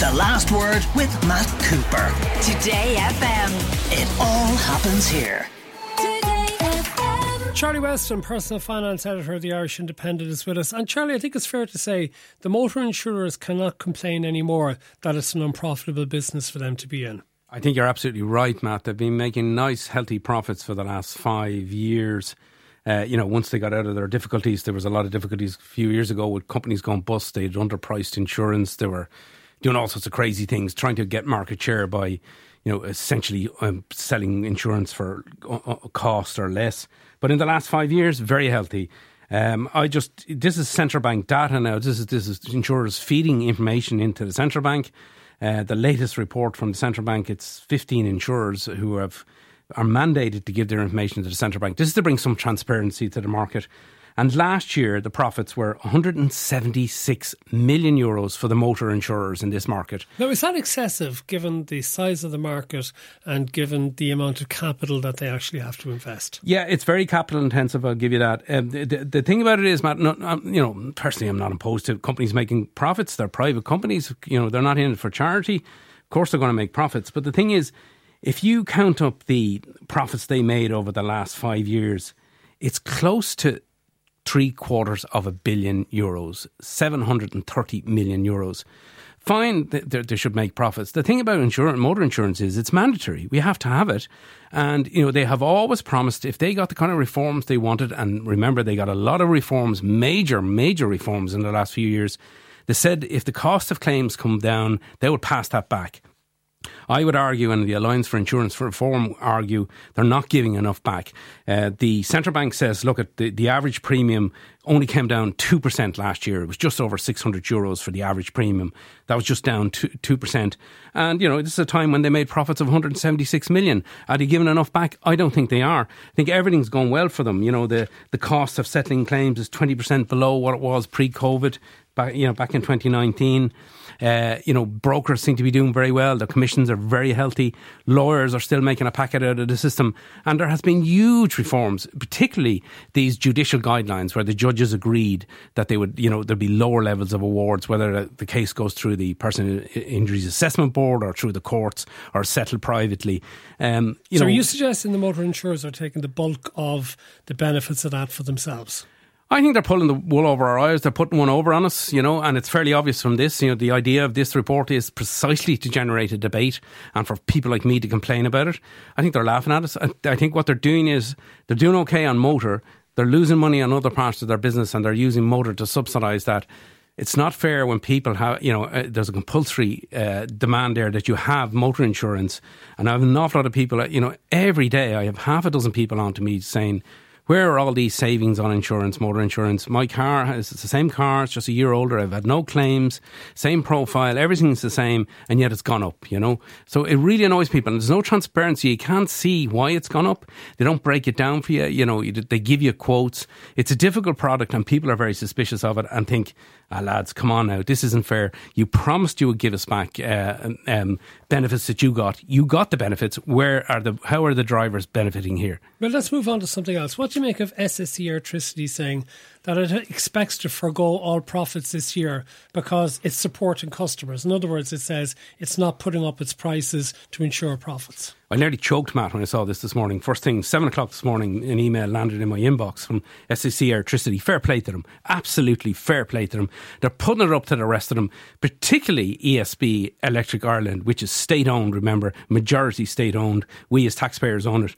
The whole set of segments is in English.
The Last Word with Matt Cooper. Today FM. It all happens here. Charlie Weston, personal finance editor of the Irish Independent, is with us. And Charlie, I think it's fair to say the motor insurers cannot complain anymore that it's an unprofitable business for them to be in. I think you're absolutely right, Matt. They've been making nice, healthy profits for the last five years. Uh, you know, once they got out of their difficulties, there was a lot of difficulties a few years ago with companies going bust. They'd underpriced insurance. They were doing all sorts of crazy things, trying to get market share by, you know, essentially um, selling insurance for uh, uh, cost or less. But in the last five years, very healthy. Um, I just this is central bank data now. This is this is insurers feeding information into the central bank. Uh, the latest report from the central bank, it's 15 insurers who have are mandated to give their information to the central bank. This is to bring some transparency to the market. And last year, the profits were 176 million euros for the motor insurers in this market. Now, is that excessive given the size of the market and given the amount of capital that they actually have to invest? Yeah, it's very capital intensive. I'll give you that. Um, the, the, the, thing about it is, Matt, not, um, you know, personally, I'm not opposed to companies making profits. They're private companies. You know, they're not in it for charity. Of course, they're going to make profits. But the thing is, if you count up the profits they made over the last five years, it's close to three quarters of a billion euros, 730 million euros. Fine, they, they should make profits. The thing about insurance, motor insurance is it's mandatory. We have to have it. And, you know, they have always promised if they got the kind of reforms they wanted, and remember, they got a lot of reforms, major, major reforms in the last few years. They said if the cost of claims come down, they would pass that back. I would argue, and the Alliance for Insurance Reform argue, they're not giving enough back. Uh, the central bank says, look, at the, the average premium only came down 2% last year. It was just over 600 euros for the average premium. That was just down 2, 2%. And, you know, this is a time when they made profits of 176 million. Are they giving enough back? I don't think they are. I think everything's going well for them. You know, the, the cost of settling claims is 20% below what it was pre COVID, back, you know, back in 2019. Uh, you know, brokers seem to be doing very well. The commissions are very healthy. Lawyers are still making a packet out of the system. And there has been huge reforms, particularly these judicial guidelines where the judges agreed that they would, you know, there'd be lower levels of awards, whether the case goes through the Personal Injuries Assessment Board or through the courts or settled privately. Um, you so know, are you suggesting the motor insurers are taking the bulk of the benefits of that for themselves? I think they're pulling the wool over our eyes. They're putting one over on us, you know, and it's fairly obvious from this. You know, the idea of this report is precisely to generate a debate and for people like me to complain about it. I think they're laughing at us. I, think what they're doing is they're doing okay on motor. They're losing money on other parts of their business and they're using motor to subsidise that. It's not fair when people have, you know, uh, there's a compulsory uh, demand there that you have motor insurance. And I have an awful lot of people, you know, every day I have half a dozen people on to me saying, where are all these savings on insurance, motor insurance? My car it's the same car, it's just a year older. I've had no claims, same profile, everything's the same, and yet it's gone up, you know? So it really annoys people. And there's no transparency. You can't see why it's gone up. They don't break it down for you. You know, they give you quotes. It's a difficult product, and people are very suspicious of it and think, ah, lads, come on now, this isn't fair. You promised you would give us back uh, um, benefits that you got. You got the benefits. Where are the? How are the drivers benefiting here? Well, let's move on to something else. What make of SSE Airtricity saying that it expects to forego all profits this year because it's supporting customers. In other words, it says it's not putting up its prices to ensure profits. I nearly choked, Matt, when I saw this this morning. First thing, seven o'clock this morning, an email landed in my inbox from SSE Airtricity. Fair play to them. Absolutely fair play to them. They're putting it up to the rest of them, particularly ESB Electric Ireland, which is state owned, remember, majority state owned. We as taxpayers own it.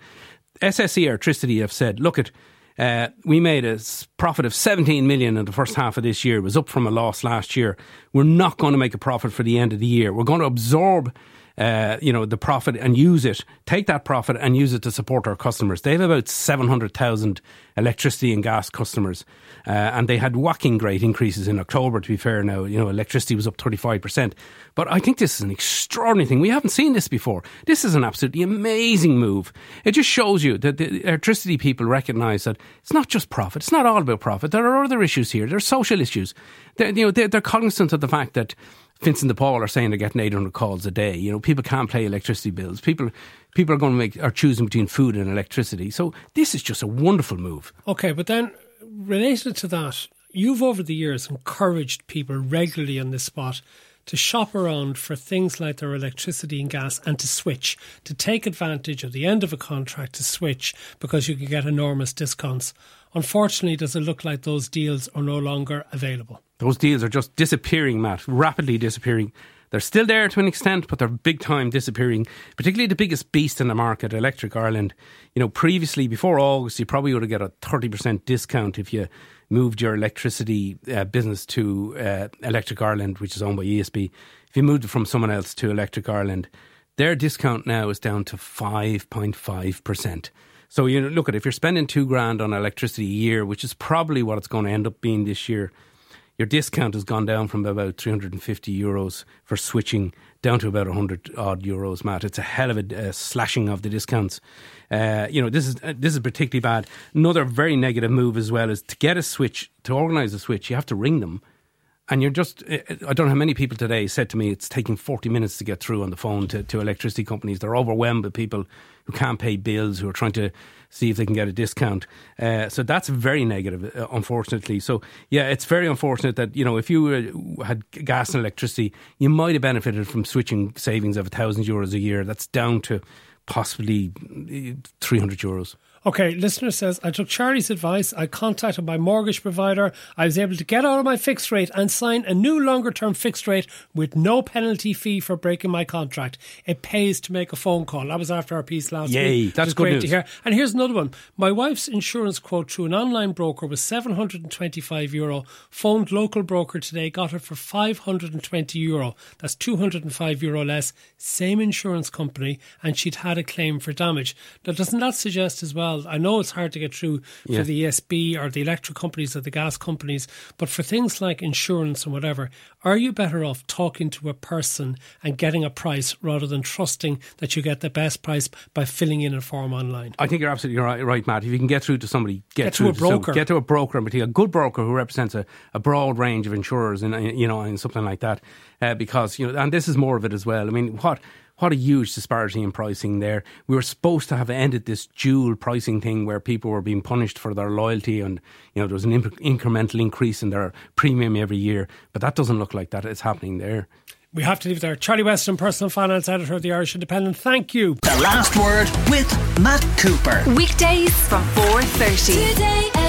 SSE Airtricity have said, look at uh, we made a profit of 17 million in the first half of this year. It was up from a loss last year. We're not going to make a profit for the end of the year. We're going to absorb uh, you know, the profit and use it, take that profit and use it to support our customers. They have about 700,000 electricity and gas customers. Uh, and they had whacking great increases in October, to be fair now. You know, electricity was up 35%. But I think this is an extraordinary thing. We haven't seen this before. This is an absolutely amazing move. It just shows you that the electricity people recognise that it's not just profit. It's not all about profit. There are other issues here. There are social issues. They're, you know, they're, they're cognizant of the fact that Vincent de Paul are saying they're getting 800 calls a day. You know, people can't pay electricity bills. People people are going to make are choosing between food and electricity. So this is just a wonderful move. Okay, but then related to that, you've over the years encouraged people regularly on this spot to shop around for things like their electricity and gas and to switch, to take advantage of the end of a contract to switch because you can get enormous discounts. Unfortunately, does it look like those deals are no longer available? Those deals are just disappearing, Matt, rapidly disappearing. They're still there to an extent, but they're big time disappearing. Particularly the biggest beast in the market, Electric Ireland. You know, previously, before August, you probably would have got a 30% discount if you moved your electricity uh, business to uh, Electric Ireland, which is owned by ESB. If you moved it from someone else to Electric Ireland, their discount now is down to 5.5%. So you know, look at it, if you're spending two grand on electricity a year, which is probably what it's going to end up being this year, your discount has gone down from about 350 euros for switching down to about 100 odd euros, Matt. It's a hell of a uh, slashing of the discounts. Uh, you know, this is uh, this is particularly bad. Another very negative move as well is to get a switch, to organise a switch, you have to ring them. And you're just, uh, I don't know how many people today said to me it's taking 40 minutes to get through on the phone to, to electricity companies. They're overwhelmed with people who can't pay bills, who are trying to see if they can get a discount. Uh, so that's very negative, uh, unfortunately. So yeah, it's very unfortunate that you know if you uh, had gas and electricity, you might have benefited from switching savings of a thousand euros a year. That's down to possibly three hundred euros. Okay, listener says, I took Charlie's advice. I contacted my mortgage provider. I was able to get out of my fixed rate and sign a new longer term fixed rate with no penalty fee for breaking my contract. It pays to make a phone call. That was after our piece last Yay, week. that's good news. to hear. And here's another one. My wife's insurance quote through an online broker was 725 euro. Phoned local broker today, got it for 520 euro. That's 205 euro less. Same insurance company, and she'd had a claim for damage. Now, doesn't that suggest as well? I know it's hard to get through Yeah. for the ESB or the electric companies or the gas companies, but for things like insurance and whatever, are you better off talking to a person and getting a price rather than trusting that you get the best price by filling in a form online? I think you're absolutely right, right, Matt. If you can get through to somebody, get, Get to through a broker. some- get to a broker, and particularly a good broker who represents a, a broad range of insurers, and you know, and something like that. Uh, because you know, and this is more of it as well. I mean, what what a huge disparity in pricing there. We were supposed to have ended this dual pricing thing where people were being punished for their loyalty, and you know, there was an imp- incremental increase in their premium every year. But that doesn't look like that is happening there. We have to leave it there. Charlie Weston, personal finance editor of the Irish Independent. Thank you. The last word with Matt Cooper. Weekdays from 4.30. Today